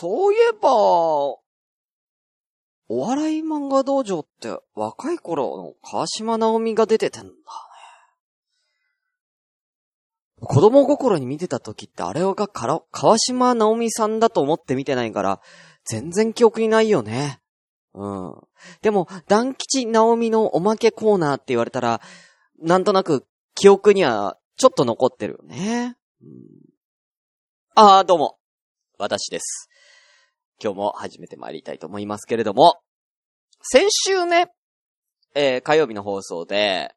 そういえば、お笑い漫画道場って若い頃の川島直美が出ててんだね。子供心に見てた時ってあれがから川島直美さんだと思って見てないから、全然記憶にないよね。うん。でも、団吉直美のおまけコーナーって言われたら、なんとなく記憶にはちょっと残ってるよね。うん、ああ、どうも。私です。今日も始めてまいりたいと思いますけれども、先週ね、えー、火曜日の放送で、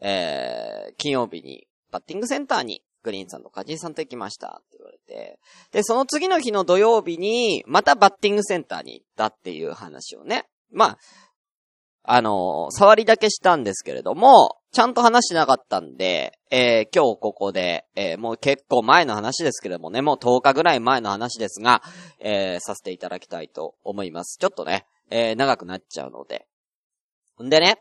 えー、金曜日にバッティングセンターにグリーンさんとカジンさんと行きましたって言われて、で、その次の日の土曜日に、またバッティングセンターに行ったっていう話をね。まあ、あの、触りだけしたんですけれども、ちゃんと話しなかったんで、えー、今日ここで、えー、もう結構前の話ですけれどもね、もう10日ぐらい前の話ですが、えー、させていただきたいと思います。ちょっとね、え、長くなっちゃうので。んでね、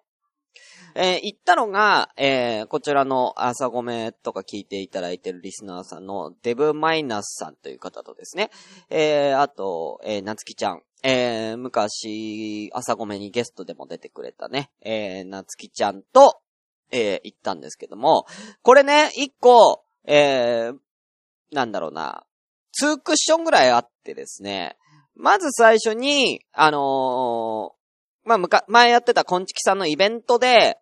え、言ったのが、え、こちらの朝ごめとか聞いていただいてるリスナーさんのデブマイナスさんという方とですね、え、あと、えー、なつきちゃん、えー、昔、朝ごめにゲストでも出てくれたね、えー、なつきちゃんと、えー、行ったんですけども、これね、一個、えー、なんだろうな、2クッションぐらいあってですね、まず最初に、あのー、まあ、むか、前やってたコンチキさんのイベントで、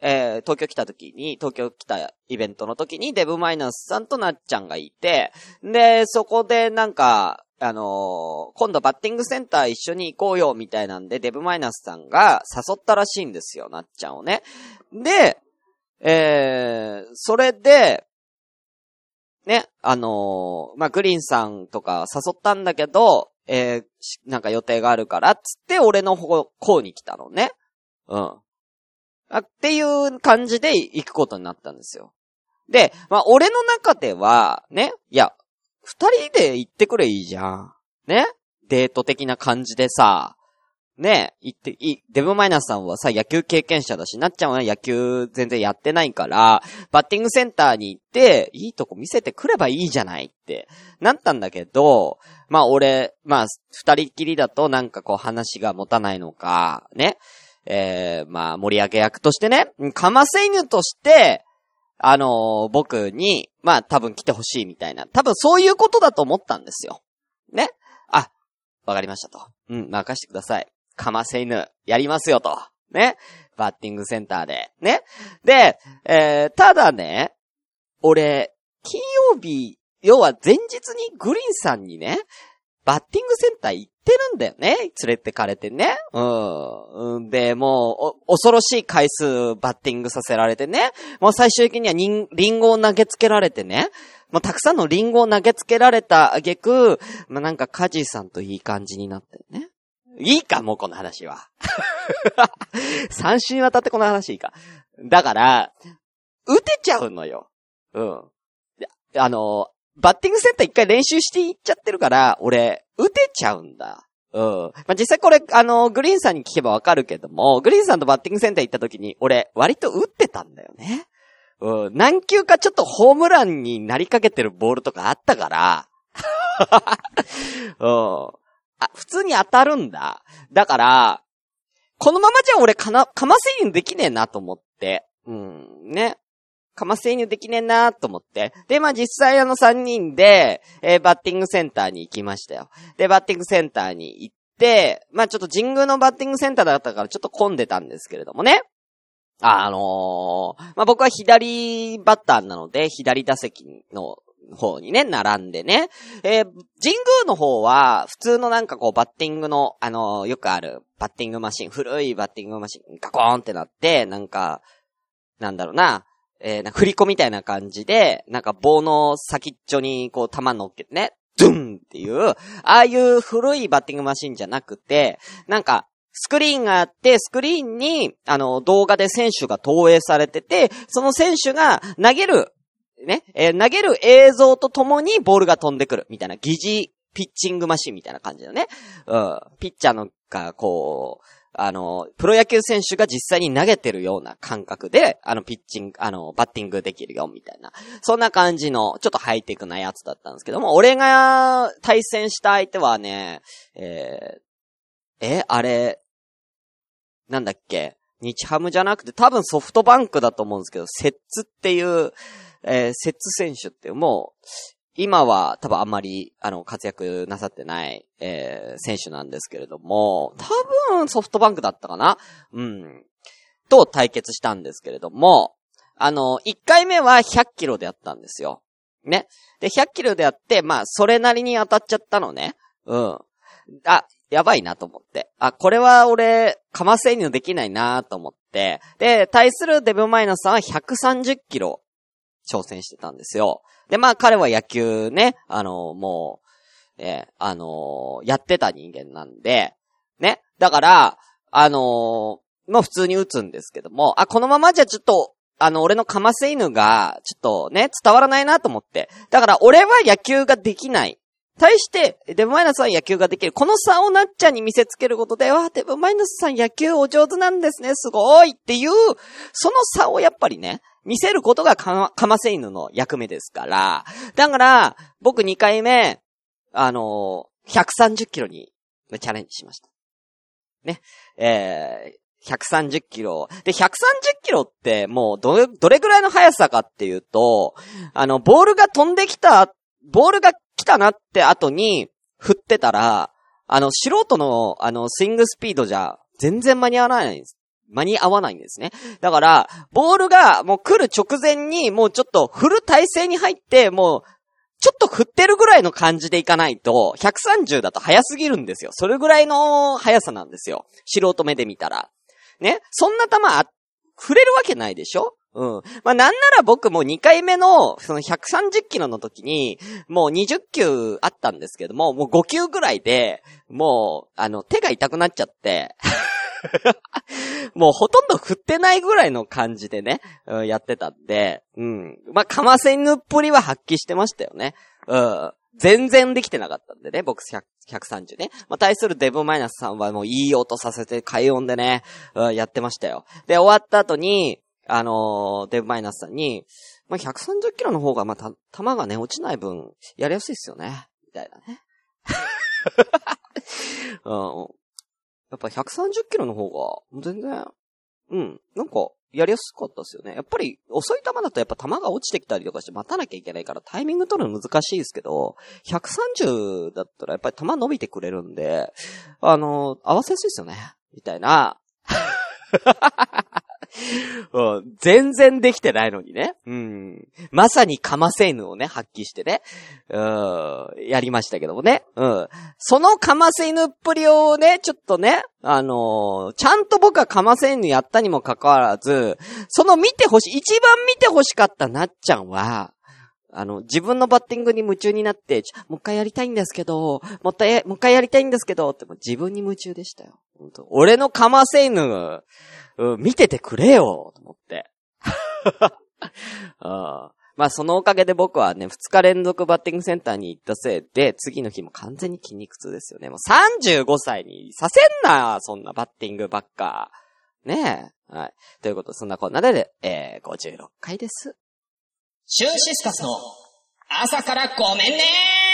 えー、東京来た時に、東京来たイベントの時にデブマイナスさんとなっちゃんがいて、で、そこでなんか、あのー、今度バッティングセンター一緒に行こうよ、みたいなんで、デブマイナスさんが誘ったらしいんですよ、なっちゃんをね。で、えー、それで、ね、あのー、まあ、グリーンさんとか誘ったんだけど、えー、なんか予定があるから、つって俺の方向に来たのね。うん。あっていう感じで行くことになったんですよ。で、まあ、俺の中では、ね、いや、二人で行ってくれいいじゃん。ね？デート的な感じでさ、ね？行って、い、デブマイナスさんはさ、野球経験者だし、なっちゃんは野球全然やってないから、バッティングセンターに行って、いいとこ見せてくればいいじゃないって、なったんだけど、まあ俺、まあ、二人きりだとなんかこう話が持たないのか、ね？えー、まあ、盛り上げ役としてね、かませ犬として、あのー、僕に、まあ、多分来てほしいみたいな。多分そういうことだと思ったんですよ。ね？あ、わかりましたと。うん、任してください。かませ犬、やりますよと。ね？バッティングセンターで。ね？で、えー、ただね、俺、金曜日、要は前日にグリーンさんにね、バッティングセンター行ってるんだよね。連れてかれてね。うん。で、もう、恐ろしい回数バッティングさせられてね。もう最終的にはリンゴを投げつけられてね。もうたくさんのリンゴを投げつけられたあげく、まあ、なんかカジさんといい感じになってね。いいか、もうこの話は。三週にわたってこの話いいか。だから、打てちゃうのよ。うん。あの、バッティングセンター一回練習していっちゃってるから、俺、打てちゃうんだ。うん。まあ、実際これ、あの、グリーンさんに聞けばわかるけども、グリーンさんとバッティングセンター行った時に、俺、割と打ってたんだよね。うん。何球かちょっとホームランになりかけてるボールとかあったから、うん。あ、普通に当たるんだ。だから、このままじゃ俺かな、かませにできねえなと思って。うん。ね。かませにできねえなと思って。で、まあ実際あの3人で、えー、バッティングセンターに行きましたよ。で、バッティングセンターに行って、まあちょっと神宮のバッティングセンターだったからちょっと混んでたんですけれどもね。あのー、まあ僕は左バッターなので、左打席の方にね、並んでね。えー、神宮の方は、普通のなんかこう、バッティングの、あのー、よくある、バッティングマシン、古いバッティングマシン、ガコーンってなって、なんか、なんだろうな、えー、な振り子みたいな感じで、なんか棒の先っちょにこう玉乗っけてね、ドゥンっていう、ああいう古いバッティングマシンじゃなくて、なんか、スクリーンがあって、スクリーンに、あの、動画で選手が投影されてて、その選手が投げる、ね、えー、投げる映像とともにボールが飛んでくる、みたいな、疑似ピッチングマシンみたいな感じだね。うん。ピッチャーのが、こう、あの、プロ野球選手が実際に投げてるような感覚で、あの、ピッチング、あの、バッティングできるよ、みたいな。そんな感じの、ちょっとハイテクなやつだったんですけども、俺が対戦した相手はね、えー、え、あれ、なんだっけ日ハムじゃなくて多分ソフトバンクだと思うんですけど、セッツっていう、えー、セッツ選手ってもう、今は多分あんまり、あの、活躍なさってない、えー、選手なんですけれども、多分ソフトバンクだったかな？うん。と対決したんですけれども、あの、1回目は100キロでやったんですよ。ね。で、100キロでやって、まあ、それなりに当たっちゃったのね。うん。あ、やばいなと思って。あ、これは俺、かませ犬できないなと思って。で、対するデブマイナスさんは130キロ挑戦してたんですよ。で、まあ彼は野球ね、あの、もう、え、あの、やってた人間なんで、ね。だから、あのまあ普通に打つんですけども、あ、このままじゃちょっと、あの、俺のかませ犬が、ちょっとね、伝わらないなと思って。だから、俺は野球ができない。対して、デブマイナスは野球ができる。この差をなっちゃんに見せつけることで、わ、デブマイナスさん野球お上手なんですね、すごいっていう、その差をやっぱりね、見せることがかま、かませ犬の役目ですから。だから、僕2回目、あのー、130キロにチャレンジしました。ね。えー、130キロ。で、130キロってもうどれ、どれぐらいの速さかっていうと、あの、ボールが飛んできた、ボールが来たなって後に振ってたら、あの、素人の、あの、スイングスピードじゃ全然間に合わないんです。間に合わないんですね。だから、ボールがもう来る直前にもうちょっと振る体勢に入って、もう、ちょっと振ってるぐらいの感じでいかないと、130だと速すぎるんですよ。それぐらいの速さなんですよ。素人目で見たら。ね？そんな球あ、触れるわけないでしょ？うん。まあ、なんなら僕も2回目の、その130キロの時に、もう20球あったんですけども、もう5球ぐらいで、もう、あの、手が痛くなっちゃって もうほとんど振ってないぐらいの感じでね、うん、やってたんで、うん。まあ、かませぬっぷりは発揮してましたよね。うん。全然できてなかったんでね、僕130ね。まあ、対するデブマイナスさんはもういい音させて快音でね、うん、やってましたよ。で、終わった後に、あのー、デブマイナスさんに、まあ、130キロの方が、まあ、た、弾がね、落ちない分、やりやすいっすよね。みたいなね。うん。やっぱ130キロの方が、全然、うん、なんか、やりやすかったですよね。やっぱり、遅い球だとやっぱ球が落ちてきたりとかして待たなきゃいけないからタイミング取るの難しいですけど、130だったらやっぱり球伸びてくれるんで、あの、合わせやすいですよね。みたいな。うん、全然できてないのにね。うん。まさにかませ犬をね、発揮してね。うん、やりましたけどもね。うん。そのかませ犬っぷりをね、ちょっとね、あのー、ちゃんと僕はかませ犬やったにもかかわらず、その見てほしい、一番見てほしかったなっちゃんは、あの、自分のバッティングに夢中になって、もう一回やりたいんですけど、もう一回、もう一回やりたいんですけど、って自分に夢中でしたよ。俺のかませ犬、うん、見ててくれよと思って。あ まあそのおかげで僕はね、二日連続バッティングセンターに行ったせいで、次の日も完全に筋肉痛ですよね。もう35歳にさせんなそんなバッティングばっか。ねえ。はい。ということで、そんなこんなで、えー、56回です。シュンシスカスの朝からごめんね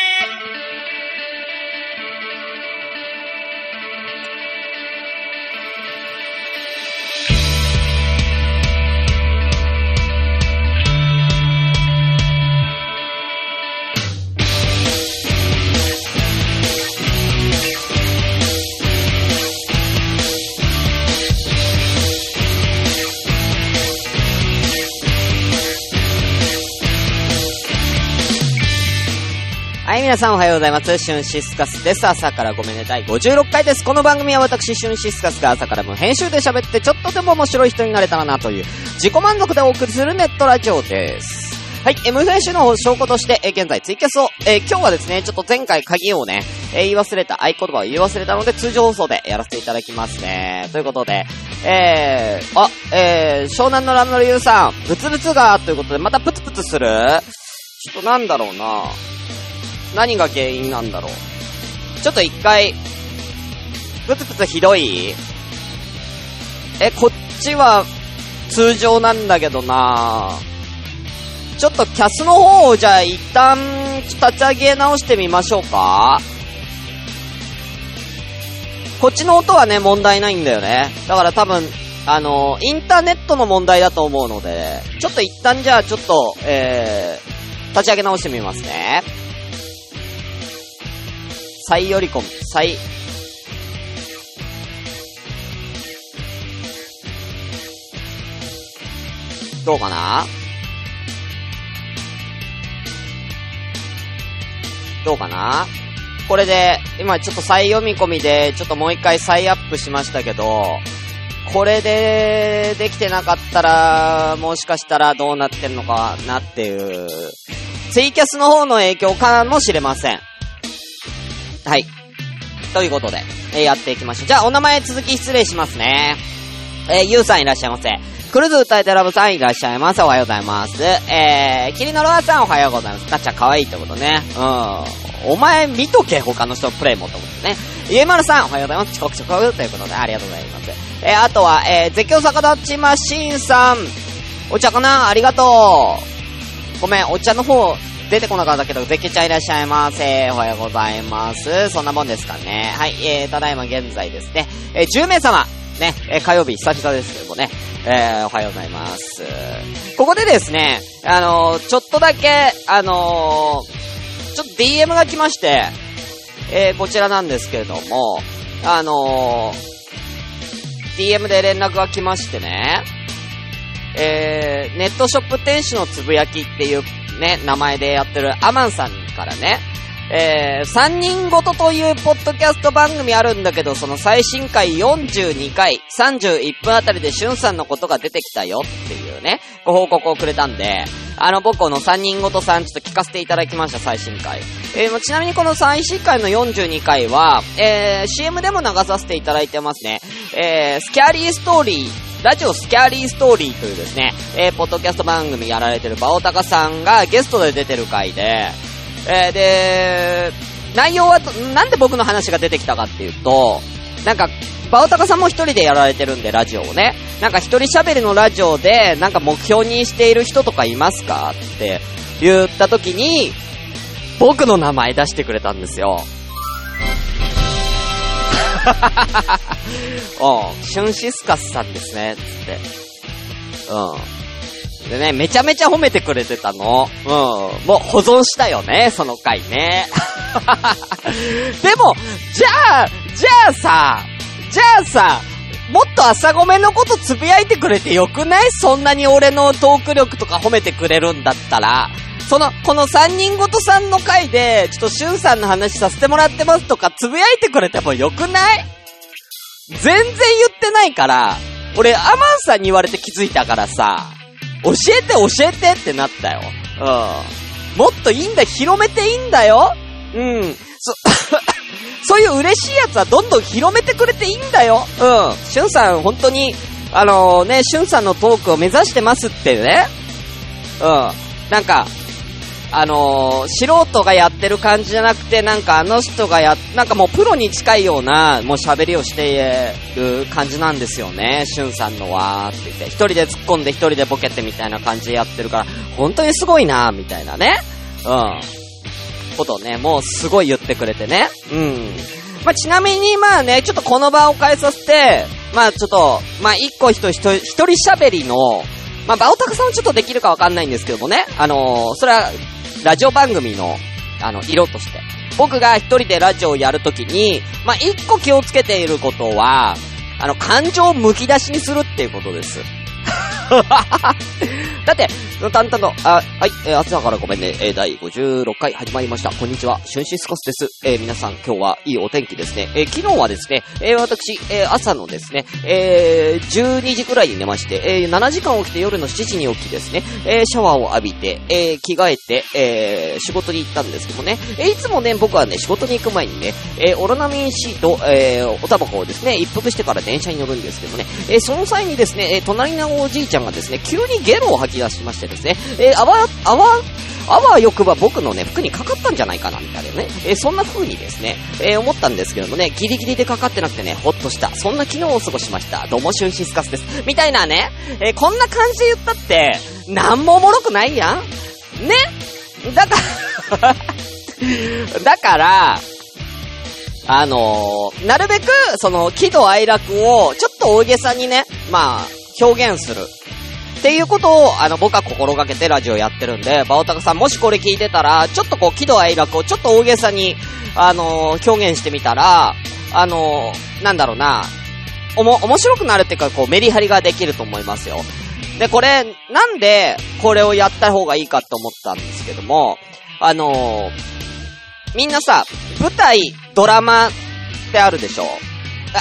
皆さんおはようございます。シュンシスカスです。朝からごめんね、第56回です。この番組は私、シュンシスカスが朝から無編集で喋ってちょっとでも面白い人になれたらなという自己満足でお送りするネットラジオです。はい、M 編集の証拠として、え、現在ツイキャスを、え、今日はですね、ちょっと前回鍵をね、え、言い忘れた、合言葉を言い忘れたので、通常放送でやらせていただきますね。ということで、えー、あ、えー、湘南のラムのリュウさん、ブツブツが、ということで、またプツプツする？ちょっとなんだろうな何が原因なんだろう？ちょっと一回、プツプツひどい？え、こっちは通常なんだけどなちょっとキャスの方をじゃあ一旦立ち上げ直してみましょうかこっちの音はね、問題ないんだよね。だから多分、あの、インターネットの問題だと思うので、ちょっと一旦じゃあちょっと、えー、立ち上げ直してみますね。再寄り込み、再、どうかな？どうかな？これで、今ちょっと再読み込みで、ちょっともう一回再アップしましたけど、これでできてなかったら、もしかしたらどうなってんのかなっていう、ツイキャスの方の影響かもしれません。はい。ということで、えー、やっていきましょう。じゃあ、お名前続き失礼しますね。えー、ゆうさんいらっしゃいませ。クルーズ歌えてラブさんいらっしゃいます。おはようございます。えー、キリノロワさんおはようございます。たっちゃん可愛いってことね。うん。お前見とけ、他の人プレイもと思ってね。ゆえまるさんおはようございます。遅刻遅刻ということでありがとうございます。えー、あとは、えー、絶叫逆立ちマシンさん。お茶かな？ありがとう。ごめん、お茶の方、出てこなかったけど、絶叫ちゃんいらっしゃいませ。おはようございます。そんなもんですかね。はい、えー、ただいま現在ですね、えー、10名様、ね、えー、火曜日久々ですけどもね、えー、おはようございます。ここでですね、あのー、ちょっとだけ、あのー、ちょっと DM が来まして、えー、こちらなんですけれども、あのー、DM で連絡が来ましてね、えー、ネットショップ店主のつぶやきっていうね、名前でやってるアマンさんからね、えー、3人ごとというポッドキャスト番組あるんだけど、その最新回42回、31分あたりでしゅんさんのことが出てきたよっていうね、ご報告をくれたんで、あの、僕この3人ごとさんちょっと聞かせていただきました、最新回。えー、ちなみにこの最新回の42回は、えー、CM でも流させていただいてますね。えー、スキャリーストーリー、ラジオスキャーリーストーリーというですね、えー、ポッドキャスト番組やられてるバオタカさんがゲストで出てる回で、えー、で、内容は、なんで僕の話が出てきたかっていうと、なんか、バオタカさんも一人でやられてるんで、ラジオをね。なんか一人喋りのラジオで、なんか目標にしている人とかいますかって言った時に、僕の名前出してくれたんですよ。うん、シュンシスカスさんですね、つって。うん。でね、めちゃめちゃ褒めてくれてたの。うん。もう保存したよね、その回ね。でも、じゃあ、じゃあさ、じゃあさ、もっと朝ごめのことつぶやいてくれてよくない？そんなに俺のトーク力とか褒めてくれるんだったら。その、この三人ごとさんの回で、ちょっとしゅんさんの話させてもらってますとかつぶやいてくれてもよくない？全然言ってないから、俺アマンさんに言われて気づいたからさ、教えて教えてってなったよ。うん。もっといいんだ、広めていいんだよ。うん。そ、そういう嬉しいやつはどんどん広めてくれていいんだよ。うん。しゅんさん、本当に、あのー、ね、しゅんさんのトークを目指してますってね。うん。なんか、あのー、素人がやってる感じじゃなくて、なんかあの人がや、なんかもうプロに近いような、もう喋りをしている感じなんですよね。しゅんさんのは、って言って。一人で突っ込んで一人でボケてみたいな感じでやってるから、本当にすごいな、みたいなね。うん。ことね、もうすごい言ってくれてね。うん。まあ、ちなみにまあね、ちょっとこの場を変えさせて、まあちょっと、まあ一個一人一人喋りの、まあ、バオタカさんはちょっとできるかわかんないんですけどもね。あのー、それはラジオ番組の、あの、色として。僕が一人でラジオをやるときに、まあ、一個気をつけていることは、あの、感情をむき出しにするっていうことです。だって、淡々と、あ、はい、えー、朝からごめんね、えー、第56回始まりました。こんにちは、シュンシスコスです。えー、皆さん、今日はいいお天気ですね。えー、昨日はですね、えー、私、えー、朝のですね、えー、12時くらいに寝まして、えー、7時間起きて夜の7時に起きですね、えー、シャワーを浴びて、えー、着替えて、えー、仕事に行ったんですけどもね、えー、いつもね、僕はね、仕事に行く前にね、えー、オロナミンシート、えー、おタバコをですね、一服してから電車に乗るんですけどね、えー、その際にですね、えー、隣のおじいちゃんがですね、急にゲロを吐き出しましてですね、えー、あわ、あわ、あわよくば僕のね、服にかかったんじゃないかな、みたいなね。えー、そんな風にですね、えー、思ったんですけどもね、ギリギリでかかってなくてね、ほっとした。そんな昨日を過ごしました。どうも、シュンシスカスです。みたいなね、えー、こんな感じで言ったって、なんもおもろくないやんねだから だから、あのー、なるべく、その、喜怒哀楽を、ちょっと大げさにね、まあ、表現する。っていうことを、あの、僕は心がけてラジオやってるんで、バオタカさんもしこれ聞いてたら、ちょっとこう、喜怒哀楽をちょっと大げさに、あのー、表現してみたら、あのー、なんだろうな、おも、面白くなるっていうか、こう、メリハリができると思いますよ。で、これ、なんで、これをやった方がいいかって思ったんですけども、あのー、みんなさ、舞台、ドラマってあるでしょ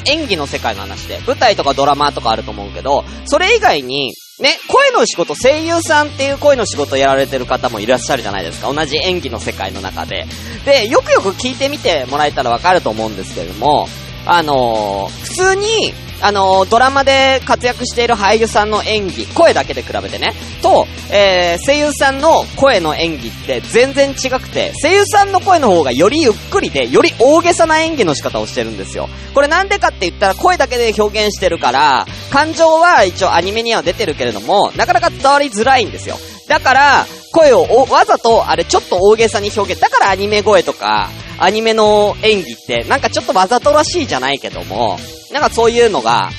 演技の世界の話で。舞台とかドラマとかあると思うけど、それ以外に、ね、声の仕事、声優さんっていう声の仕事やられてる方もいらっしゃるじゃないですか。同じ演技の世界の中で。で、よくよく聞いてみてもらえたらわかると思うんですけれども、あのー、普通に、あのー、ドラマで活躍している俳優さんの演技、声だけで比べてね、と、えー、声優さんの声の演技って全然違くて、声優さんの声の方がよりゆっくりで、より大げさな演技の仕方をしてるんですよ。これなんでかって言ったら声だけで表現してるから、感情は一応アニメには出てるけれども、なかなか伝わりづらいんですよ。だから、声をわざとあれちょっと大げさに表現、だからアニメ声とか、アニメの演技って、なんかちょっとわざとらしいじゃないけども、なんかそういうのが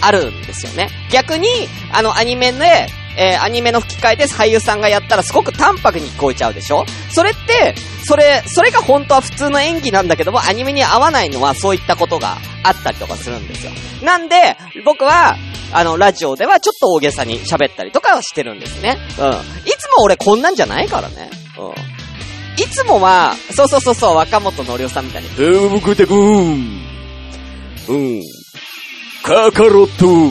あるんですよね。逆に、あのアニメで、えー、アニメの吹き替えで俳優さんがやったらすごく淡白に聞こえちゃうでしょ？それって、それ、それが本当は普通の演技なんだけども、アニメに合わないのはそういったことがあったりとかするんですよ。なんで、僕は、あの、ラジオではちょっと大げさに喋ったりとかはしてるんですね。うん。いつも俺こんなんじゃないからね。うん。いつもは、そうそうそうそう、若本のりおさんみたいに、ブームクテクーン。うん。カカロット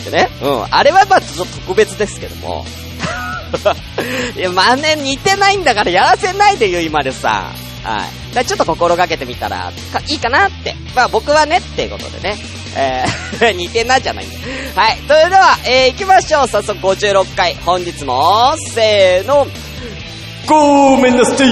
ってね。うん。あれはまあちょっと特別ですけども。いや、まあね、似てないんだからやらせないでよ、今でさ。はい。だちょっと心がけてみたら、か、いいかなって。まあ僕はね、っていうことでね。えー 似てなじゃないんだ。はい。それでは、えー、行きましょう。早速56回。本日も、せーの。ごめんなさい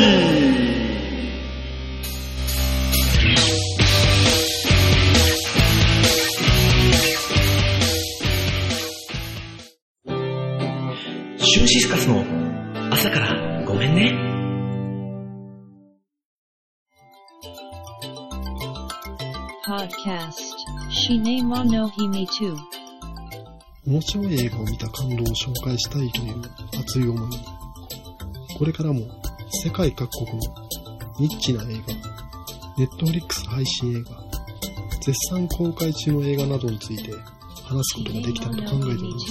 シュンシスカスの朝からごめんね。Podcast シネマの秘密面白い映画を見た感動を紹介したいという熱い思いこれからも世界各国のニッチな映画、ネットフリックス配信映画、絶賛公開中の映画などについて話すことができたらと考えております。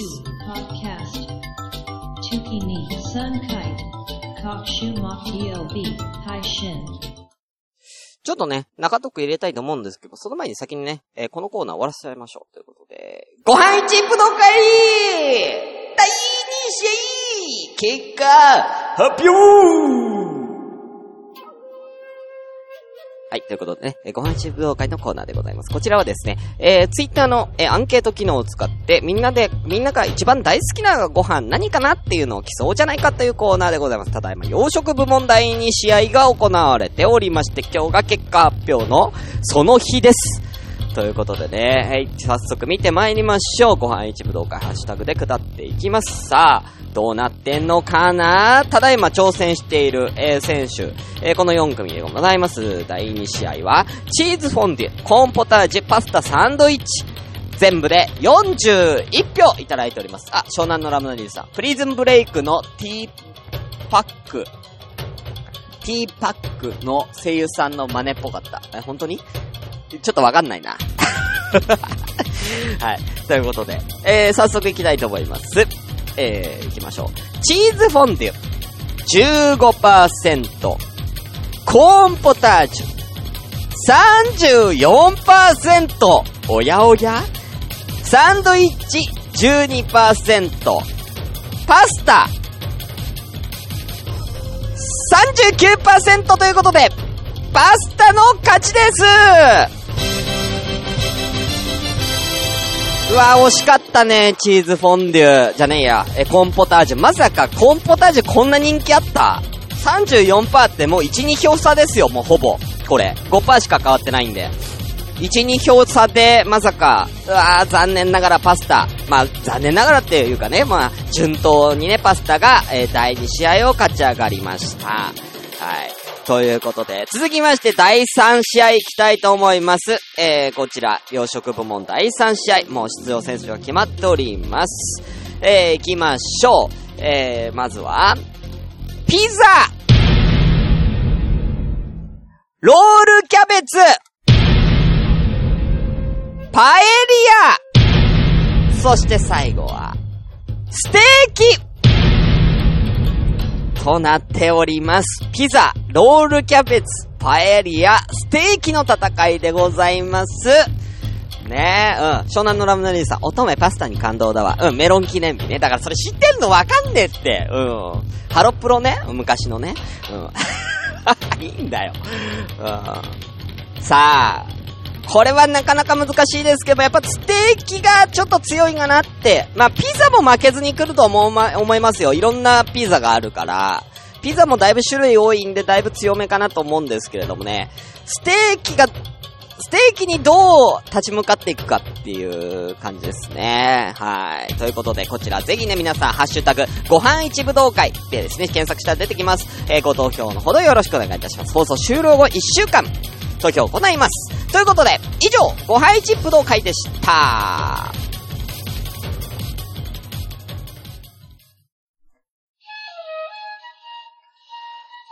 ちょっとね、中トーク入れたいと思うんですけど、その前に先にね、えー、このコーナー終わらせちゃいましょう。ということで、ご飯チップの会第2試合結果発表はい、ということでね、ご飯チップ会のコーナーでございます。こちらはですね、えー、ツイッターの、えー、アンケート機能を使って、みんなで、みんなが一番大好きなご飯何かなっていうのを競うじゃないかというコーナーでございます。ただいま、洋食部門第2試合が行われておりまして、今日が結果発表の、その日です。ということでね、はい、早速見て参りましょう。ご飯一武道会ハッシュタグで下っていきます。さあ、どうなってんのかな？ただいま挑戦している、えー、選手、えー、この4組でございます。第2試合は、チーズフォンデュ、コーンポタージュ、パスタ、サンドイッチ。全部で41票いただいております。あ、湘南のラムナリーさん。プリズンブレイクのティーパック。ティーパックの声優さんの真似っぽかった。え、本当に？ちょっとわかんないな。はい。ということで、えー、早速行きたいと思います。えー、行きましょう。チーズフォンデュ、15%。コーンポタージュ、34%。おやおやサンドイッチ、12%。パスタ、39%ということで、パスタの勝ちですうわ、惜しかったね、チーズフォンデュ。じゃねえや、え、コーンポタージュ。まさか、コーンポタージュこんな人気あった ?34% ってもう1、2票差ですよ、もうほぼ。これ。5%しか変わってないんで。1、2票差で、まさか、うわー、残念ながらパスタ。まあ、残念ながらっていうかね、まあ、順当にね、パスタが、えー、第2試合を勝ち上がりました。はい。ということで、続きまして第3試合行きたいと思います。えー、こちら、洋食部門第3試合、もう出場選手が決まっております。えー、行きましょう。えー、まずは、ピザロールキャベツパエリアそして最後は、ステーキとなっております。ピザ、ロールキャベツ、パエリア、ステーキの戦いでございます。ねえ、うん。湘南のラムナリーさん、乙女パスタに感動だわ。うん、メロン記念日ね。だからそれ知ってんのわかんねえって。うん。ハロプロね。昔のね。うん。いいんだよ。うん。さあ、これはなかなか難しいですけど、やっぱステーキがちょっと強いかなって。まあ、ピザも負けずに来ると思うま、思いますよ。いろんなピザがあるから。ピザもだいぶ種類多いんで、だいぶ強めかなと思うんですけれどもね。ステーキが、ステーキにどう立ち向かっていくかっていう感じですね。はい。ということで、こちらぜひね、皆さん、ハッシュタグ、ご飯一武道会でですね、検索したら出てきます。えーご投票のほどよろしくお願いいたします。放送終了後1週間、投票を行います。ということで、以上、5杯チップの会でした。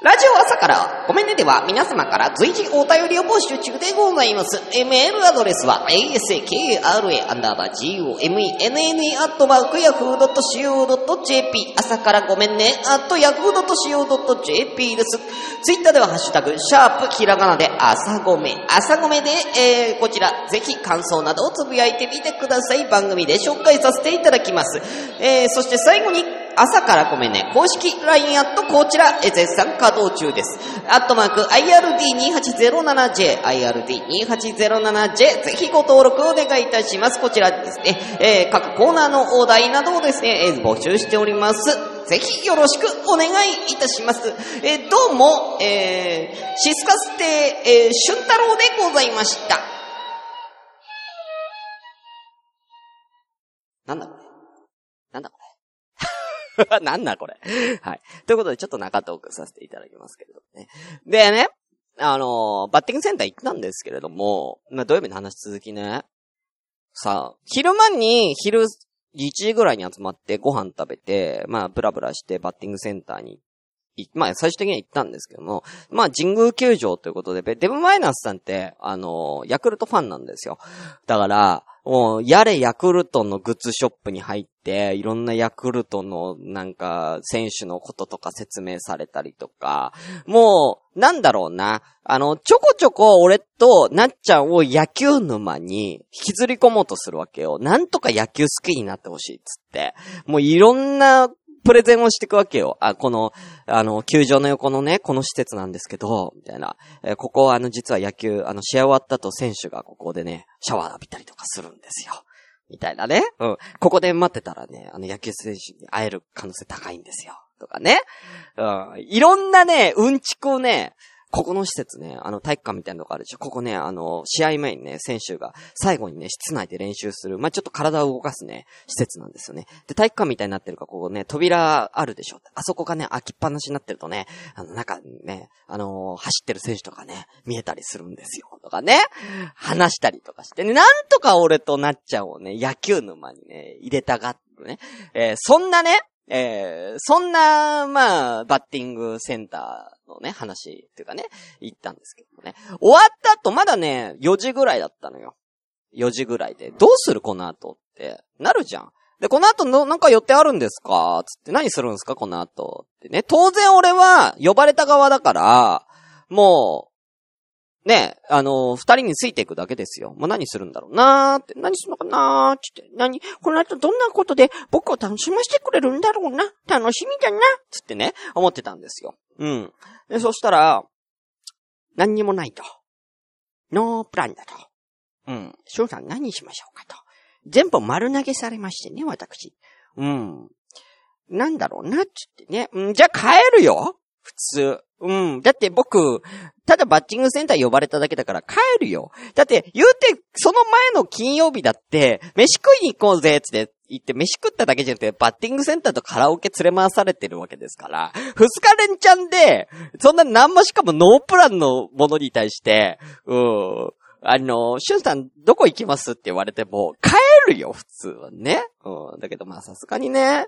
ラジオ朝から、ごめんねでは皆様から随時お便りを募集中でございます。メールアドレスは、asakra アンダーバー gomenne アットマーク yahoo.co.jp 朝からごめんね、アット yahoo.co.jp です。ツイッターではハッシュタグ、シャープひらがなで朝ごめ、朝ごめで、えー、こちら、ぜひ感想などをつぶやいてみてください。番組で紹介させていただきます。えー、そして最後に、朝からごめんね。公式 LINE アットこちら、絶賛稼働中です。アットマーク IRD2807J、IRD2807J、ぜひご登録お願いいたします。こちらですね、えー各コーナーのお題などをですね、えー募集しております。ぜひよろしくお願いいたします。えーどうも、えーシスカステ、えー、俊太郎でございました。なんだ？これなんだ？これ なんだこれ。はい。ということで、ちょっと中トークさせていただきますけれどもね。でね、あのーバッティングセンター行ったんですけれども、まあ、土曜日の話続きね。さあ、昼間に、昼、1時ぐらいに集まってご飯食べて、まあ、ブラブラしてバッティングセンターにまあ、最終的には行ったんですけども、まあ、神宮球場ということで、デブマイナスさんって、あのヤクルトファンなんですよ。だから、もう、やれヤクルトのグッズショップに入って、いろんなヤクルトのなんか、選手のこととか説明されたりとか、もう、なんだろうな。あの、ちょこちょこ俺となっちゃんを野球沼に引きずり込もうとするわけよ。なんとか野球好きになってほしいっつって。もういろんなプレゼンをしていくわけよ。あ、この、あの、球場の横のね、この施設なんですけど、みたいな。えーここはあの、実は野球、あの、試合終わった後選手がここでね、シャワー浴びたりとかするんですよ。みたいなね。うん。ここで待ってたらね、あの、野球選手に会える可能性高いんですよ。とかね。うん。いろんなね、うんちくをね、ここの施設ね、あの体育館みたいなのがあるでしょ。ここね、あの、試合前にね、選手が最後にね、室内で練習する、まあ、ちょっと体を動かすね、施設なんですよね。で、体育館みたいになってるか、ここね、扉あるでしょ。あそこがね、開きっぱなしになってるとね、あの、中にね、あのー走ってる選手とかね、見えたりするんですよ。とかね、話したりとかしてね、なんとか俺となっちゃんをね、野球沼にね、入れたがってね、えーそんなね、えーそんな、まあ、バッティングセンターのね、話っていうかね、行ったんですけどもね。終わった後、まだね、4時ぐらいだったのよ。4時ぐらいで。どうするこの後って。なるじゃん。で、この後の、なんか予定あるんですか？つって、何するんですか？この後。ってね。当然俺は、呼ばれた側だから、もう、ね、あの二人についていくだけですよ。もう何するんだろうなーって、何するのかなー？って、何、この後どんなことで僕を楽しませてくれるんだろうな？楽しみだな？つってね、思ってたんですよ。うん。で、そしたら、何にもないと。ノープランだと。うん。翔さん何しましょうかと。全部丸投げされましてね、私。うん。なんだろうな、つってね。うん、じゃあ帰るよ普通。うん。だって僕、ただバッティングセンター呼ばれただけだから帰るよ。だって、言うて、その前の金曜日だって、飯食いに行こうぜ、って言って、飯食っただけじゃなくて、バッティングセンターとカラオケ連れ回されてるわけですから、二日連チャンで、そんな何もしかもノープランのものに対して、うん。あの、シュンさん、どこ行きますって言われても、帰るよ、普通はね。うん。だけど、まあ、さすがにね、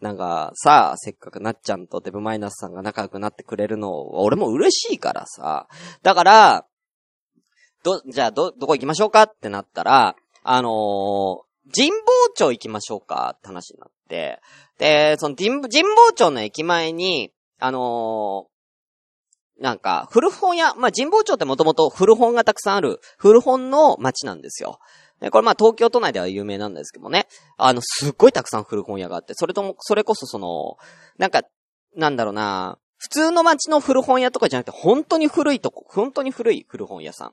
なんか、さあ、せっかくなっちゃんとデブマイナスさんが仲良くなってくれるのは、俺も嬉しいからさ。だから、ど、じゃあ、ど、どこ行きましょうかってなったら、あのー神保町行きましょうかって話になって、で、その神保神保町の駅前に、あのーなんか、古本屋、まあ、神保町ってもともと古本がたくさんある、古本の街なんですよ。でこれまあ東京都内では有名なんですけどもね。あの、すっごいたくさん古本屋があって、それとも、それこそその、なんか、なんだろうな、普通の街の古本屋とかじゃなくて、本当に古いとこ、本当に古い古本屋さん、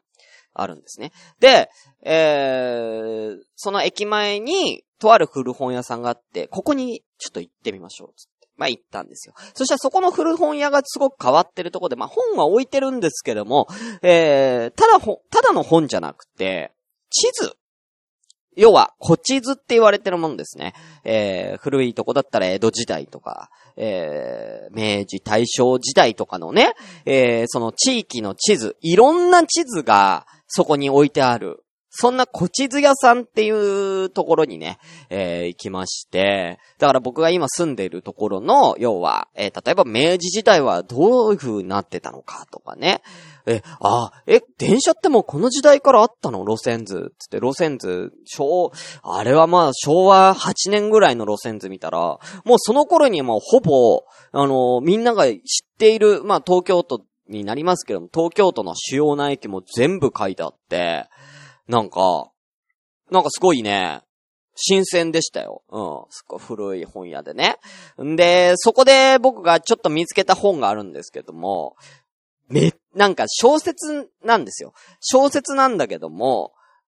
あるんですね。で、えー、その駅前に、とある古本屋さんがあって、ここにちょっと行ってみましょう、つって。まあ行ったんですよ。そしたらそこの古本屋がすごく変わってるとこで、まあ本は置いてるんですけども、えー、ただ、ただの本じゃなくて、地図。要は、古地図って言われてるもんですね。えー、古いとこだったら江戸時代とか、えー、明治大正時代とかのね、えー、その地域の地図、いろんな地図がそこに置いてある。そんな古地図屋さんっていうところにね、えー行きまして、だから僕が今住んでいるところの、要は、えー例えば明治時代はどういう風になってたのかとかね。え、あ、え、電車ってもうこの時代からあったの？路線図。つって路線図、昭、あれはまあ昭和8年ぐらいの路線図見たら、もうその頃にもうほぼ、あのみんなが知っている、まあ東京都になりますけども、東京都の主要な駅も全部書いてあって、なんか、なんかすごいね、新鮮でしたよ。うん。すごい古い本屋でね。んで、そこで僕がちょっと見つけた本があるんですけども、め、なんか小説なんですよ。小説なんだけども、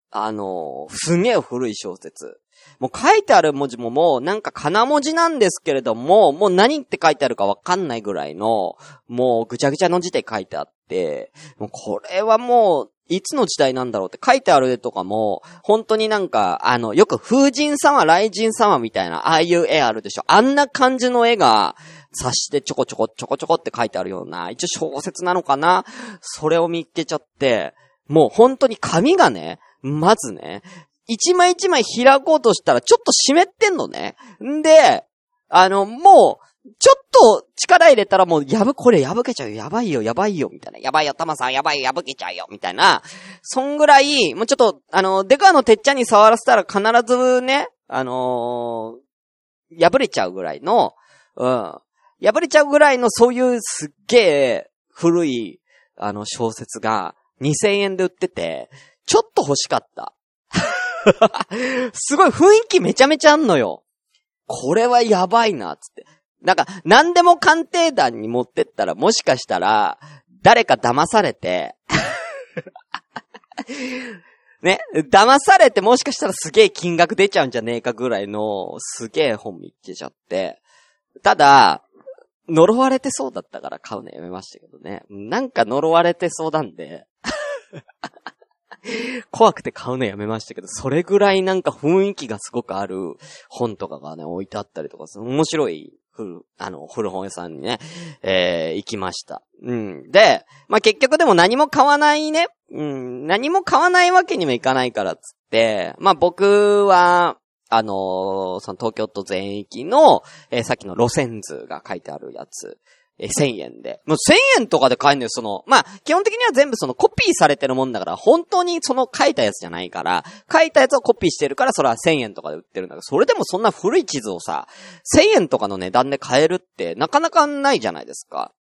あのすげえ古い小説。もう書いてある文字ももうなんか金文字なんですけれども、もう何って書いてあるかわかんないぐらいの、もうぐちゃぐちゃの字で書いてあって、もうこれはもう、いつの時代なんだろうって書いてある絵とかも、本当になんか、あの、よく風神様、雷神様みたいな、ああいう絵あるでしょ。あんな感じの絵が、察してちょこちょこちょこちょこって書いてあるような、一応小説なのかな？それを見っけちゃって、もう本当に紙がね、まずね、一枚一枚開こうとしたらちょっと湿ってんのね。んで、あの、もう、ちょっと力入れたらもうやぶ、これ破けちゃうよ、やばいよ、やばいよ、みたいな。やばいよ、タマさん、やばいよ、破けちゃうよ、みたいな。そんぐらい、もうちょっと、あの、デカのてっちゃんに触らせたら必ずね、あのー破れちゃうぐらいの、うん。破れちゃうぐらいのそういうすっげえ古い、あの、小説が2000円で売ってて、ちょっと欲しかった。すごい雰囲気めちゃめちゃあんのよ。これはやばいな、つって。なんか、何でも鑑定団に持ってったら、もしかしたら、誰か騙されて、ね、騙されてもしかしたらすげえ金額出ちゃうんじゃねえかぐらいの、すげえ本見っけちゃって。ただ、呪われてそうだったから買うのやめましたけどね。なんか呪われてそうなんで。怖くて買うのやめましたけど、それぐらいなんか雰囲気がすごくある本とかがね、置いてあったりとか、面白い古、あの、古本屋さんにね、えー、行きました。うん。で、まあ、結局でも何も買わないね。うん、何も買わないわけにもいかないからっつって、まあ、僕は、あのーその東京都全域の、えーさっきの路線図が書いてあるやつ、え1000円で。もう1000円とかで買えるんだよ、その、まあ、基本的には全部そのコピーされてるもんだから、本当にその書いたやつじゃないから、書いたやつをコピーしてるから、それは1000円とかで売ってるんだけど、それでもそんな古い地図をさ、1000円とかの値段で買えるって、なかなかないじゃないですか。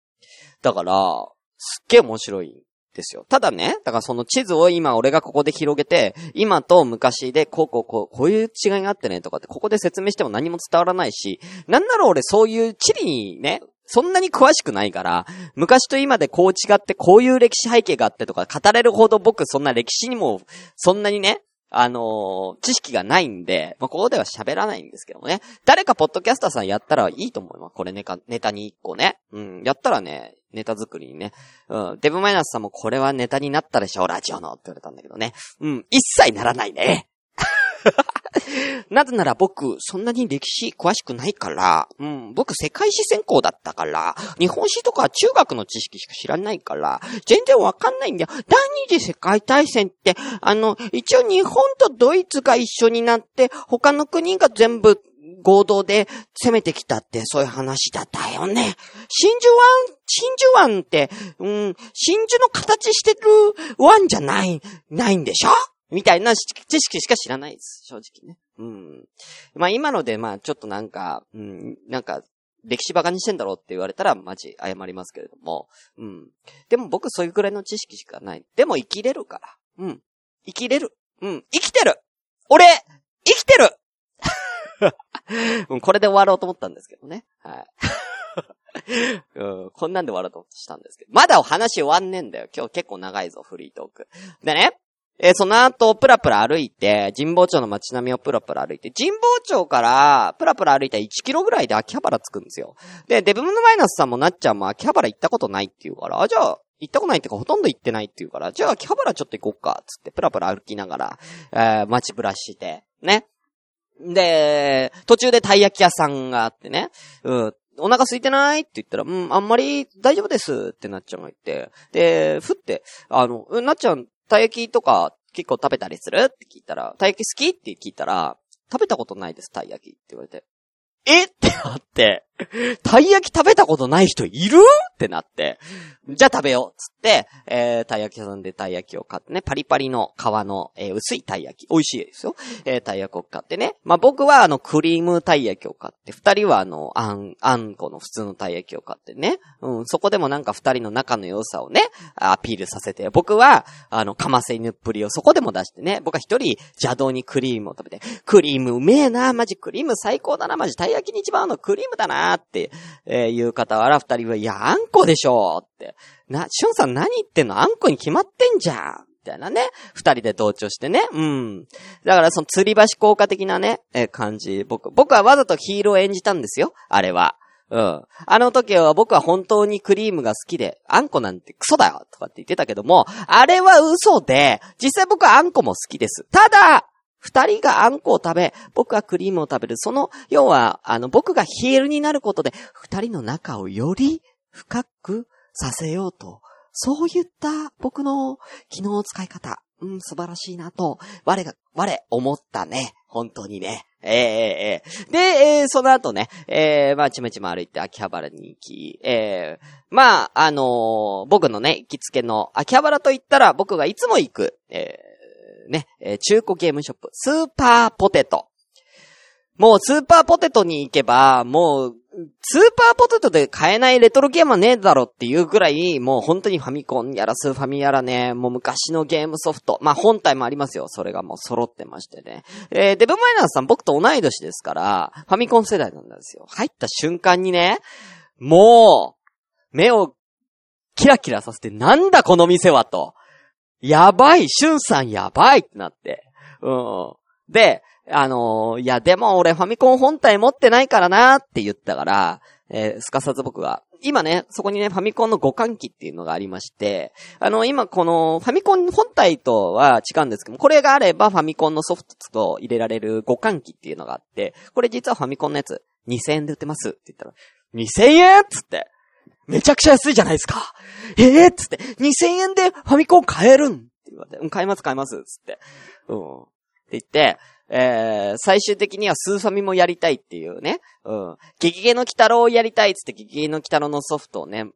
だから、すっげえ面白いんですよ。ただね、だからその地図を今俺がここで広げて、今と昔でこうこうこう、こういう違いがあってねとかってここで説明しても何も伝わらないし、なんなら俺そういう地理にね、そんなに詳しくないから、昔と今でこう違ってこういう歴史背景があってとか語れるほど僕そんな歴史にも、そんなにね、あのー知識がないんで、まあ、ここでは喋らないんですけどもね。誰かポッドキャスターさんやったらいいと思います。これネタ、ネタに一個ね。うん。やったらね、ネタ作りにね。うん。デブマイナスさんもこれはネタになったでしょ、ラジオのって言われたんだけどね。うん。一切ならないね。なぜなら僕、そんなに歴史詳しくないから、うん、僕世界史専攻だったから、日本史とか中学の知識しか知らないから、全然わかんないんだよ。第二次世界大戦って、あの、一応日本とドイツが一緒になって、他の国が全部合同で攻めてきたって、そういう話だったよね。真珠湾、真珠湾って、うん、真珠の形してる湾じゃない、ないんでしょ？みたいな知識しか知らないです。正直ね。うん。まあ今ので、まあちょっとなんか、うん、なんか、歴史バカにしてんだろうって言われたら、マジ謝りますけれども。うん。でも僕そういうくらいの知識しかない。でも生きれるから。うん。生きれる。うん。生きてる俺生きてる、これで終わろうと思ったんですけどね。はい。うん、こんなんで終わろうとしたんですけど。まだお話終わんねえんだよ。今日結構長いぞ、フリートーク。でね、えその後、プラプラ歩いて、神保町の街並みをプラプラ歩いて、神保町から、プラプラ歩いたら1キロぐらいで秋葉原着くんですよ。で、デブムのマイナスさんもなっちゃんも秋葉原行ったことないって言うから、あ、じゃあ、行ったことないっていうか、ほとんど行ってないって言うから、じゃあ秋葉原ちょっと行こうか、つって、プラプラ歩きながら、えー、街ブラして、ね。で、途中でたい焼き屋さんがあってね、うん、お腹空いてないって言ったら、うん、あんまり大丈夫ですってなっちゃんが言って、で、ふって、あの、なっちゃん、たい焼きとか結構食べたりする？って聞いたら、たい焼き好き？って聞いたら、食べたことないです、たい焼きって言われて。え？ってなって、たい焼き食べたことない人いる？ってなって、じゃあ食べようつって、えー、たい焼き屋さんでたい焼きを買ってね、パリパリの皮の、えー薄いたい焼き。美味しいですよ。えー、たい焼きを買ってね。まあ、僕はあの、クリームたい焼きを買って、二人はあの、あん、あんこの普通のたい焼きを買ってね。うん、そこでもなんか二人の仲の良さをね、アピールさせて、僕は、あの、かませ犬っぷりをそこでも出してね、僕は一人邪道にクリームを食べて、クリームうめえな、マジクリーム最高だな、マジたい焼きに一番合うのクリームだなって、えー、いう傍ら二人は、いや、あんこでしょって。な、しゅんさん何言ってんの？あんこに決まってんじゃんみたいなね。二人で同調してね。うん。だからその吊り橋効果的なね、え感じ。僕、僕はわざとヒーロー演じたんですよ。あれは。うん。あの時は僕は本当にクリームが好きで、あんこなんてクソだよとかって言ってたけども、あれは嘘で、実際僕はあんこも好きです。ただ、二人があんこを食べ、僕はクリームを食べる。その、要は、あの、僕がヒールになることで、二人の仲をより深くさせようと。そういった僕の機能使い方。うん、素晴らしいなと、我が、我、思ったね。本当にね。ええええええで、えーその後ね、えーまあ、ちまちま歩いて秋葉原に行き、えーまあ、あのー僕のね、行きつけの秋葉原と言ったら僕がいつも行く、えーね、えー中古ゲームショップ、スーパーポテト。もうスーパーポテトに行けば、もう、スーパーポテトで買えないレトロゲームはねえだろっていうぐらい、もう本当にファミコンやらスーファミやらね、もう昔のゲームソフト。まあ本体もありますよ。それがもう揃ってましてね。えー、デブマイナーさん僕と同い年ですから、ファミコン世代なんですよ。入った瞬間にね、もう、目をキラキラさせて、なんだこの店はと。やばい、シュンさんやばいってなって。うん。で、あのーいや、でも俺ファミコン本体持ってないからなって言ったから、えーすかさず僕が、今ね、そこにね、ファミコンの互換機っていうのがありまして、あの、今この、ファミコン本体とは違うんですけども、これがあればファミコンのソフトと入れられる互換機っていうのがあって、これ実はファミコンのやつ、2000円で売ってますって言ったら、2000円っつって、めちゃくちゃ安いじゃないですかええー、っつって、2000円でファミコン買えるん？って言われて、うん、買います買いますつって。うん。って言って、えー、最終的にはスーファミもやりたいっていうね。うん。ゲゲゲの鬼太郎をやりたいっつって、ゲゲゲの鬼太郎のソフトをね、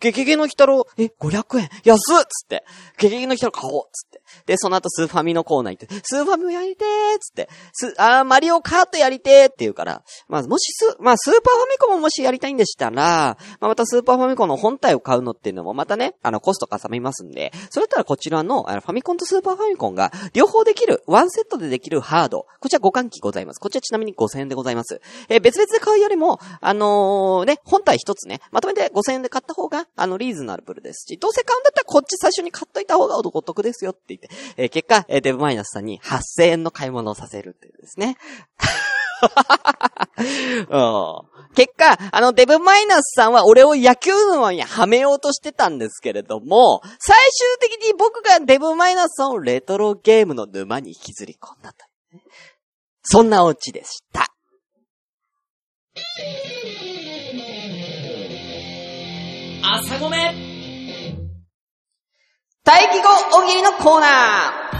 ゲゲゲの鬼太郎、え、500円安っつって、ゲゲゲの鬼太郎買おうっつって。で、その後スーファミのコーナー行って、スーファミもやりてーっつって、ス、あー、マリオカートやりてーって言うから、まあ、もしス、まあ、スーパーファミコンももしやりたいんでしたら、まあ、またスーパーファミコンの本体を買うのっていうのもまたね、あの、コストかさみますんで、それだったらこちらの、あの、ファミコンとスーパーファミコンが、両方できる、ワンセットでできるハード、こちら互換機ございます。こちらちなみに5000円でございます。えー別々で買うよりも、あのーね、本体一つね、まとめて5000円で買った方が、あの、リーズナブルですし、どうせ買うんだったらこっち最初に買っといた方がお得ですよって言って、えー結果、えーデブマイナスさんに8000円の買い物をさせるっていうですね。うん結果、あの、デブマイナスさんは俺を野球沼にはめようとしてたんですけれども、最終的に僕がデブマイナスさんをレトロゲームの沼に引きずり込んだと。そんなオチでした。朝ごめ大気語大喜利のコーナー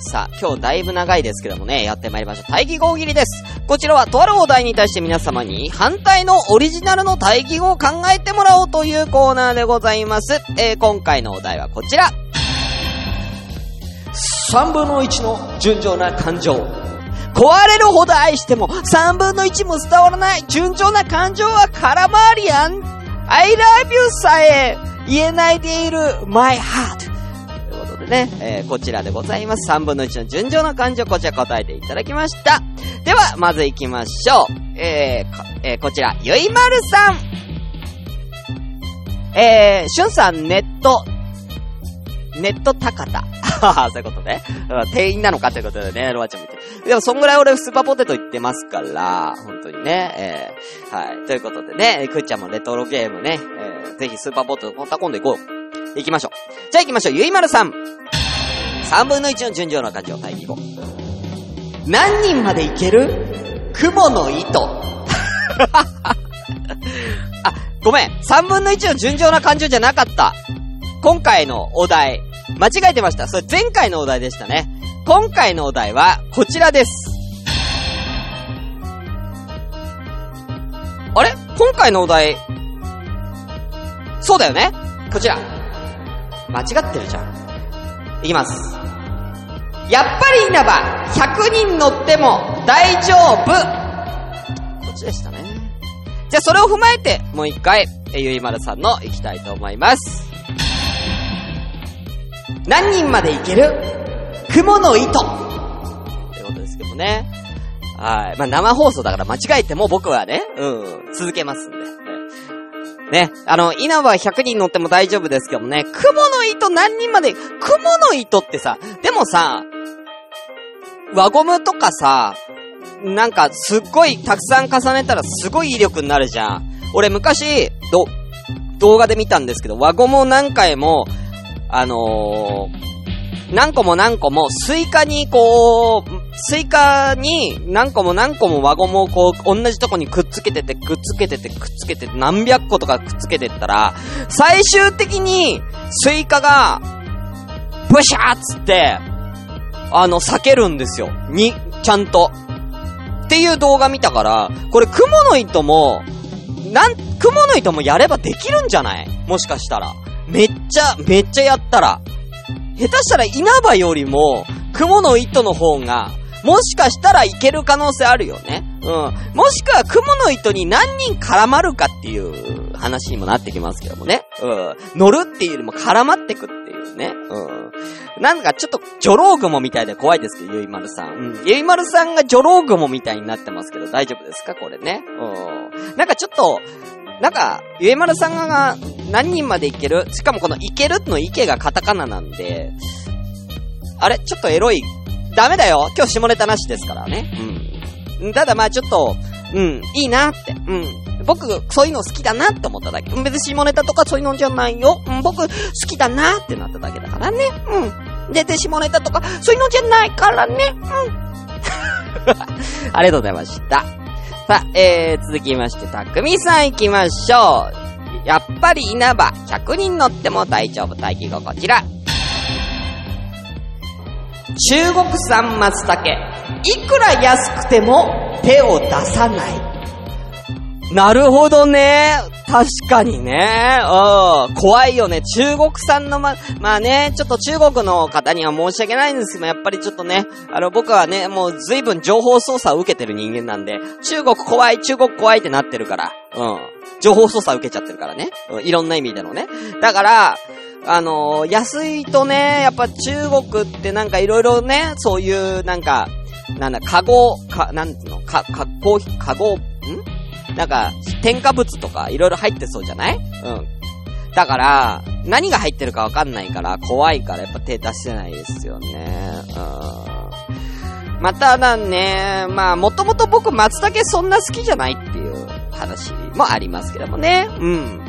さあ、今日だいぶ長いですけどもね、やってまいりました。大義語大喜利です。こちらはとあるお題に対して皆様に反対のオリジナルの大義語を考えてもらおうというコーナーでございます。えー、今回のお題はこちら。3分の1の純情な感情。壊れるほど愛しても3分の1も伝わらない純情な感情は空回りやん。I love you さえ言えないでいる my heart。ということでね、えーこちらでございます。3分の1の純情な感情、こちら答えていただきました。では、まず行きましょう。えーえーこちら、ゆいまるさん。えー、しゅんさん、ネット、ネット高田。は はそういうことね。店員なのかということでね、ロアちゃん見て。でも、そんぐらい俺スーパーポテト言ってますから、本当にね。えーはい。ということでね、くっちゃんもレトロゲームね、えーぜひスーパーポテトまた今度行こう。行きましょう。じゃあ行きましょう。ゆいまるさん。3分の1の順調な感じを対義語。何人までいける？雲の糸。あ、ごめん。3分の1の順調な感情じゃなかった。今回のお題。間違えてました。それ前回のお題でしたね。今回のお題はこちらです。あれ？今回のお題、そうだよねこちら。間違ってるじゃん。いきます。やっぱり稲葉、100人乗っても大丈夫こっちでしたね。じゃあそれを踏まえて、もう一回、ゆいまるさんの行きたいと思います。何人までいける？雲の糸ってことですけどね。はい。まあ、生放送だから間違えても僕はね、うん、続けますんで。ね。あの、稲葉100人乗っても大丈夫ですけどもね、雲の糸何人まで、雲の糸ってさ、でもさ、輪ゴムとかさ、なんかすっごいたくさん重ねたらすごい威力になるじゃん。俺昔、ど、動画で見たんですけど、輪ゴムを何回も、あのー、何個も何個も、スイカにこう、スイカに何個も何個も輪ゴムをこう、同じとこにくっつけてて、くっつけてて、くっつけてて、何百個とかくっつけてったら、最終的に、スイカが、ブシャーっつって、あの、避けるんですよ。に、ちゃんと。っていう動画見たから、これ、雲の糸も、なん、雲の糸もやればできるんじゃない？もしかしたら。めっちゃ、めっちゃやったら。下手したら稲葉よりも、雲の糸の方が、もしかしたらいける可能性あるよね。うん。もしくは雲の糸に何人絡まるかっていう話にもなってきますけどもね。うん。乗るっていうよりも絡まってくっていうね。うん。なんかちょっと、ジョロウグモみたいで怖いですけど、ゆいまるさん。うん。ゆいまるさんがジョロウグモみたいになってますけど、大丈夫ですか？これね。うん。なんかちょっと、なんか、ゆいまるさんが何人までいける？しかもこのいけるの池がカタカナなんで、あれ？ちょっとエロい。ダメだよ今日下ネタなしですからね。うん。ただまあちょっと、うん、いいなって。うん。僕、そういうの好きだなって思っただけ。別に下ネタとかそういうのじゃないよ。うん、僕、好きだなってなっただけだからね。うん。全然下ネタとか、そういうのじゃないからね。うん。ありがとうございました。さあ、えー、続きまして、たくみさん行きましょう。やっぱり稲葉、100人乗っても大丈夫。待機後こちら。中国産松茸。いくら安くても手を出さない。なるほどね。確かにね。うん。怖いよね。中国産のま、まあね、ちょっと中国の方には申し訳ないんですけど、やっぱりちょっとね、あの、僕はね、もう随分情報操作を受けてる人間なんで、中国怖い、中国怖いってなってるから。うん。情報操作受けちゃってるからね。うん。いろんな意味でのね。だから、あのー安いとね、やっぱ中国ってなんかいろいろね、そういうなんか、なんだ、カゴ、か、なんつうの、か、か、コーヒー、カゴ、なんか、添加物とかいろいろ入ってそうじゃない？うん。だから、何が入ってるかわかんないから、怖いからやっぱ手出せないですよね。うん。まただね、まあ、もともと僕松茸そんな好きじゃないっていう話もありますけどもね。うん。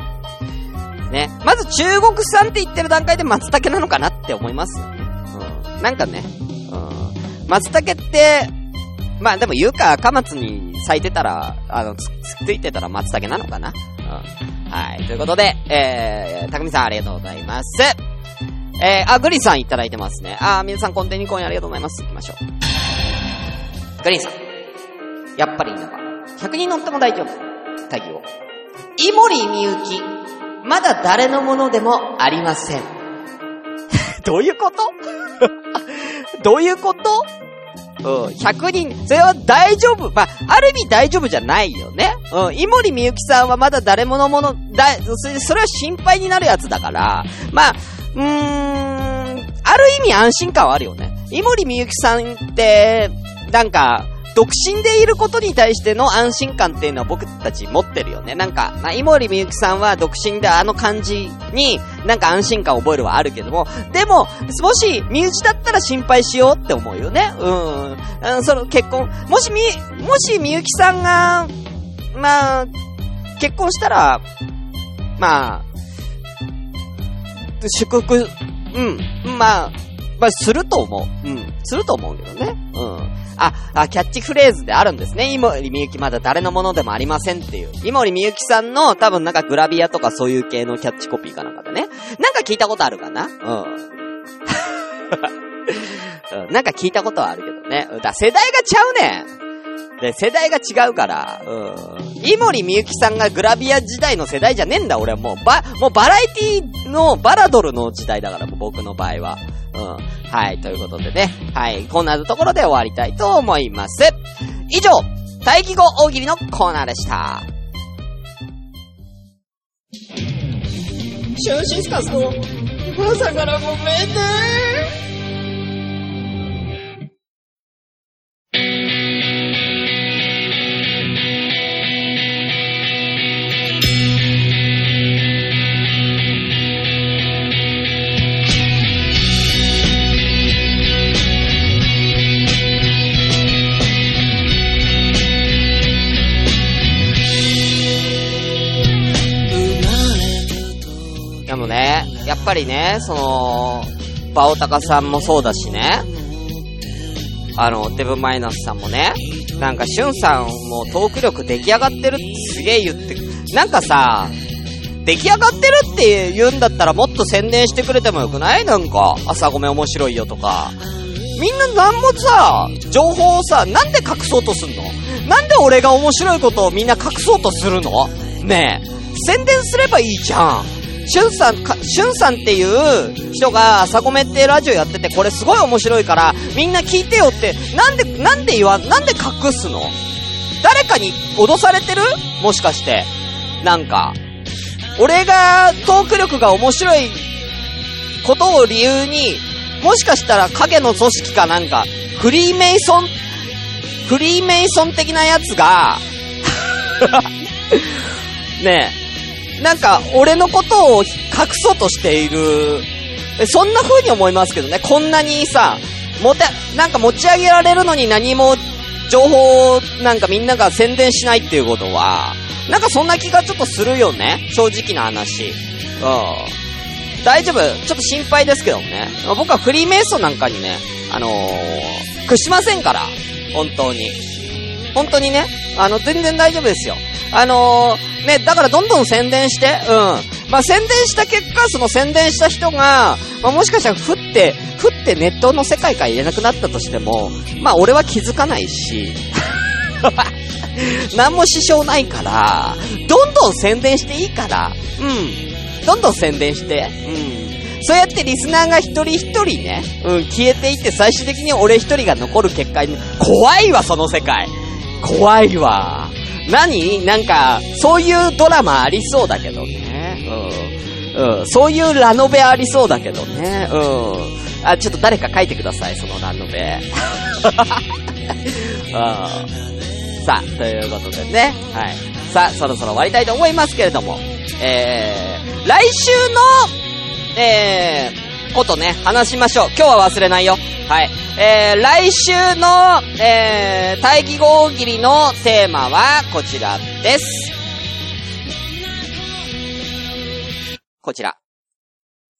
ね。まず中国産って言ってる段階で松茸なのかなって思います。うん。なんかね、うん。松茸って、まあでも言うか赤松に咲いてたら、あの、つ、つついてたら松茸なのかな？うん。はい。ということで、えー、たくみさんありがとうございます。えー、あ、グリーンさんいただいてますね。あー、皆さんコンテニコインありがとうございます。行きましょう。グリーンさん。やっぱりいいのか。100人乗っても大丈夫。タギを。井森美幸。まだ誰のものでもありません。どういうこと？どういうこと？うん、100人、それは大丈夫。まあ、ある意味大丈夫じゃないよね。うん、井森美幸さんはまだ誰ものもの、だ、それそれは心配になるやつだから、まあ、うーん、ある意味安心感はあるよね。井森美幸さんって、なんか、独身でいることに対しての安心感っていうのは僕たち持ってるよね。なんか、まあ、井森美幸さんは独身であの感じに、なんか安心感を覚えるはあるけども、でも、もし、身内だったら心配しようって思うよね。うん。うん、その結婚、もしみ、もしみゆきさんが、まあ、結婚したら、まあ、祝福、うん、まあ、まあ、すると思う。うん、すると思うけどね。あ、あ、キャッチフレーズであるんですね。井森美幸まだ誰のものでもありませんっていう。井森美幸さんの多分なんかグラビアとかそういう系のキャッチコピーかなんかでね。なんか聞いたことあるかな？うん。うん、なんか聞いたことはあるけどね。だ世代がちゃうねん。で、世代が違うから、うん。井森美幸さんがグラビア時代の世代じゃねえんだ、俺はもう、ば、もうバラエティのバラドルの時代だから、もう僕の場合は。うん。はい、ということでね。はい、こんなところで終わりたいと思います。以上、待機後大喜利のコーナーでした。シューシスカスの朝からごめんねぱりね、その、バオタカさんもそうだしね、あの、デブマイナスさんもね、なんか、シュンさんもトーク力出来上がってるってすげえ言って、なんかさ、出来上がってるって言うんだったらもっと宣伝してくれてもよくない？なんか、朝ごめん面白いよとか。みんななんもさ、情報をさ、なんで隠そうとすんの？なんで俺が面白いことをみんな隠そうとするの？ねえ、宣伝すればいいじゃん。しゅんさん、か、しゅんさんっていう人が朝ごめってラジオやってて、これすごい面白いから、みんな聞いてよって、なんで、なんで言わ、なんで隠すの？誰かに脅されてる？もしかして。なんか。俺がトーク力が面白いことを理由に、もしかしたら影の組織かなんか、フリーメイソン、フリーメイソン的なやつが、ねえ、なんか、俺のことを隠そうとしている、そんな風に思いますけどね、こんなにさ、もて、なんか持ち上げられるのに何も情報をなんかみんなが宣伝しないっていうことは、なんかそんな気がちょっとするよね、正直な話。うん。大丈夫ちょっと心配ですけどね。僕はフリーメイソンなんかにね、あのー、屈しませんから。本当に。本当にね。あの、全然大丈夫ですよ。あのー、ね、だからどんどん宣伝して、うん。まあ、宣伝した結果、その宣伝した人が、まあ、もしかしたら、ふって、ふってネットの世界から入れなくなったとしても、まあ、俺は気づかないし、何も支障ないから、どんどん宣伝していいから、うん。どんどん宣伝して、うん。そうやってリスナーが一人一人ね、うん、消えていって最終的に俺一人が残る結果に、怖いわ、その世界。怖いわ。何？なんか、そういうドラマありそうだけどね。うん。うん。そういうラノベありそうだけどね。うん。あ、ちょっと誰か書いてください、そのラノベ。あ さあ、ということでね。はい。さあ、そろそろ終わりたいと思いますけれども。えー、来週の、えー、ことね、話しましょう。今日は忘れないよ。はい。えー、来週の、えー、大義語大喜利のテーマはこちらです。こちら。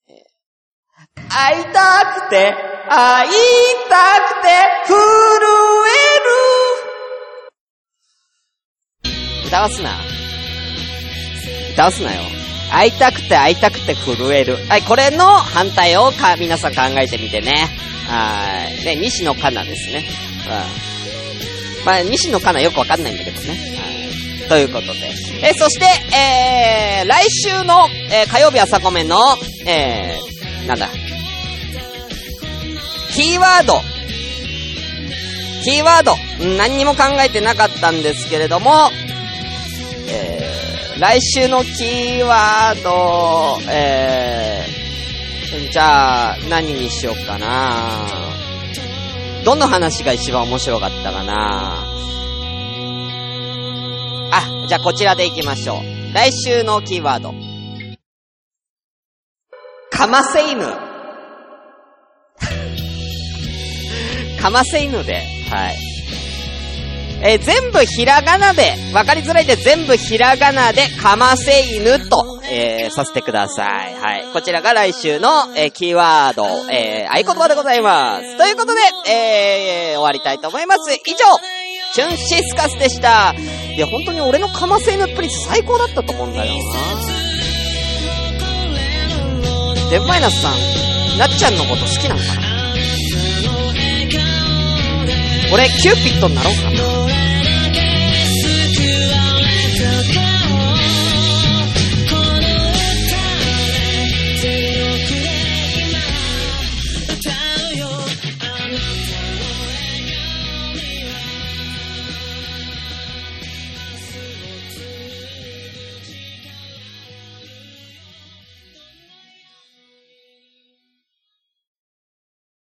えー会いたくて、会いたくて、震える。歌わすな。歌わすなよ。会いたくて会いたくて震える。はい、これの反対をか、皆さん考えてみてね。はい。ね、西野カナですね。うん。まあ、西野カナよくわかんないんだけどね。はい。ということで。え、そして、えー、来週の、えー火曜日朝コメの、えー、なんだ。キーワード。キーワード。何にも考えてなかったんですけれども、来週のキーワード、えー、じゃあ、何にしようかなどの話が一番面白かったかなあ、じゃあこちらで行きましょう。来週のキーワード。かませ犬。かませ犬で、はい。えー全部ひらがなで、わかりづらいで全部ひらがなで、かませ犬と、えーさせてください。はい。こちらが来週の、えーキーワード、えー合言葉でございます。ということで、えー終わりたいと思います。以上、チュンシスカスでした。いや、本当に俺のかませ犬っぷり最高だったと思うんだよな。デブマイナスさん、なっちゃんのこと好きなのかな？俺、キューピッドになろうかな。